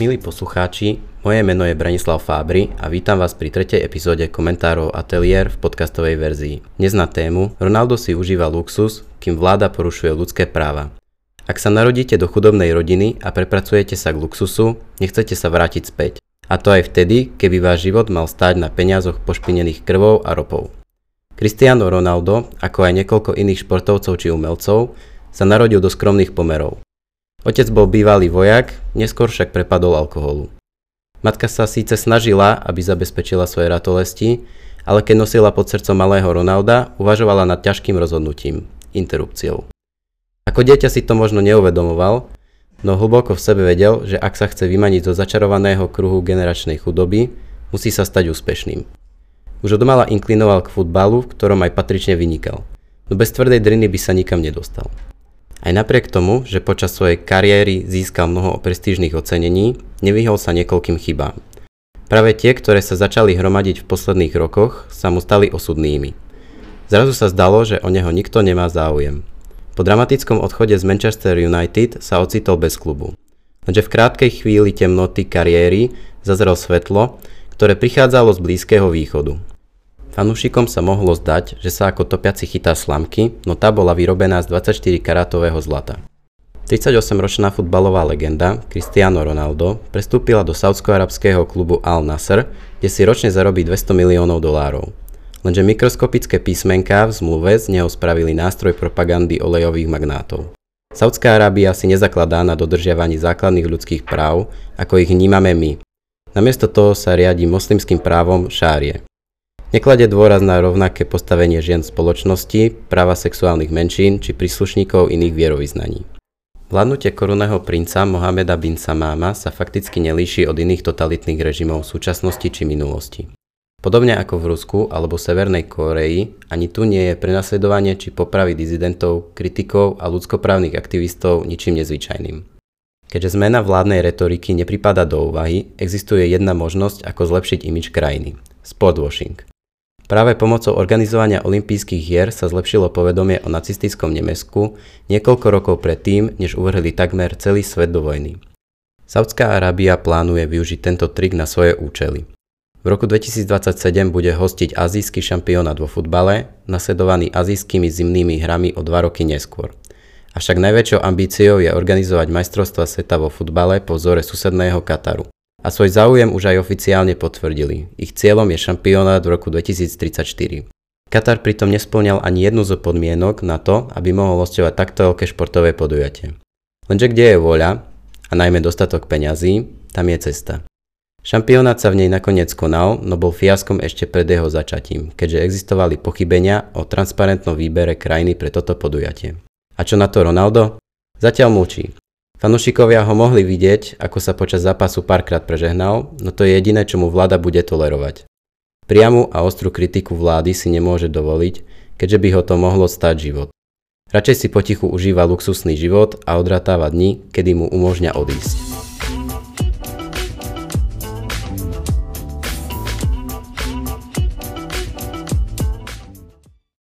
Milí poslucháči, moje meno je Branislav Fábry a vítam vás pri tretej epizóde komentárov Atelier v podcastovej verzii. Dnes na tému Ronaldo si užíva luxus, kým vláda porušuje ľudské práva. Ak sa narodíte do chudobnej rodiny a prepracujete sa k luxusu, nechcete sa vrátiť späť. A to aj vtedy, keby váš život mal stáť na peniazoch pošpinených krvou a ropou. Cristiano Ronaldo, ako aj niekoľko iných športovcov či umelcov, sa narodil do skromných pomerov. Otec bol bývalý vojak, neskôr však prepadol alkoholu. Matka sa síce snažila, aby zabezpečila svoje ratolesti, ale keď nosila pod srdcom malého Ronalda, uvažovala nad ťažkým rozhodnutím – interrupciou. Ako dieťa si to možno neuvedomoval, no hlboko v sebe vedel, že ak sa chce vymaniť zo začarovaného kruhu generačnej chudoby, musí sa stať úspešným. Už od mala inklinoval k futbalu, v ktorom aj patrične vynikal, no bez tvrdej driny by sa nikam nedostal. Aj napriek tomu, že počas svojej kariéry získal mnoho prestížnych ocenení, nevyhol sa niekoľkým chybám. Práve tie, ktoré sa začali hromadiť v posledných rokoch, sa mu stali osudnými. Zrazu sa zdalo, že o neho nikto nemá záujem. Po dramatickom odchode z Manchester United sa ocitol bez klubu. Lenže v krátkej chvíli temnoty kariéry zazrel svetlo, ktoré prichádzalo z Blízkeho východu. Fanúšikom sa mohlo zdať, že sa ako topiaci chytá slamky, no tá bola vyrobená z 24 karátového zlata. 38-ročná futbalová legenda Cristiano Ronaldo prestúpila do saudsko-arabského klubu Al Nasr, kde si ročne zarobí 200 miliónov dolárov. Lenže mikroskopické písmenká v zmluve z neho spravili nástroj propagandy olejových magnátov. Saudská Arábia si nezakladá na dodržiavaní základných ľudských práv, ako ich vnímame my. Namiesto toho sa riadi moslimským právom šárie. Nekladie dôraz na rovnaké postavenie žien v spoločnosti, práva sexuálnych menšín či príslušníkov iných vierovýznaní. Vládnutie korunného princa Mohameda bin Samáma sa fakticky nelíši od iných totalitných režimov súčasnosti či minulosti. Podobne ako v Rusku alebo Severnej Kóreji, ani tu nie je prenasledovanie či popravy dizidentov, kritikov a ľudskoprávnych aktivistov ničím nezvyčajným. Keďže zmena vládnej retoriky nepripada do úvahy, existuje jedna možnosť, ako zlepšiť imič krajiny. Sportwashing. Práve pomocou organizovania olympijských hier sa zlepšilo povedomie o nacistickom Nemecku niekoľko rokov predtým, než uvrhli takmer celý svet do vojny. Saudská Arábia plánuje využiť tento trik na svoje účely. V roku 2027 bude hostiť azijský šampionát vo futbale, nasledovaný azijskými zimnými hrami o dva roky neskôr. Avšak najväčšou ambíciou je organizovať majstrovstva sveta vo futbale po vzore susedného Kataru a svoj záujem už aj oficiálne potvrdili. Ich cieľom je šampionát v roku 2034. Katar pritom nesplňal ani jednu zo podmienok na to, aby mohol hostovať takto veľké športové podujatie. Lenže kde je voľa, a najmä dostatok peňazí, tam je cesta. Šampionát sa v nej nakoniec konal, no bol fiaskom ešte pred jeho začatím, keďže existovali pochybenia o transparentnom výbere krajiny pre toto podujatie. A čo na to Ronaldo? Zatiaľ mlčí. Fanúšikovia ho mohli vidieť, ako sa počas zápasu párkrát prežehnal, no to je jediné, čo mu vláda bude tolerovať. Priamu a ostrú kritiku vlády si nemôže dovoliť, keďže by ho to mohlo stať život. Radšej si potichu užíva luxusný život a odratáva dni, kedy mu umožňa odísť.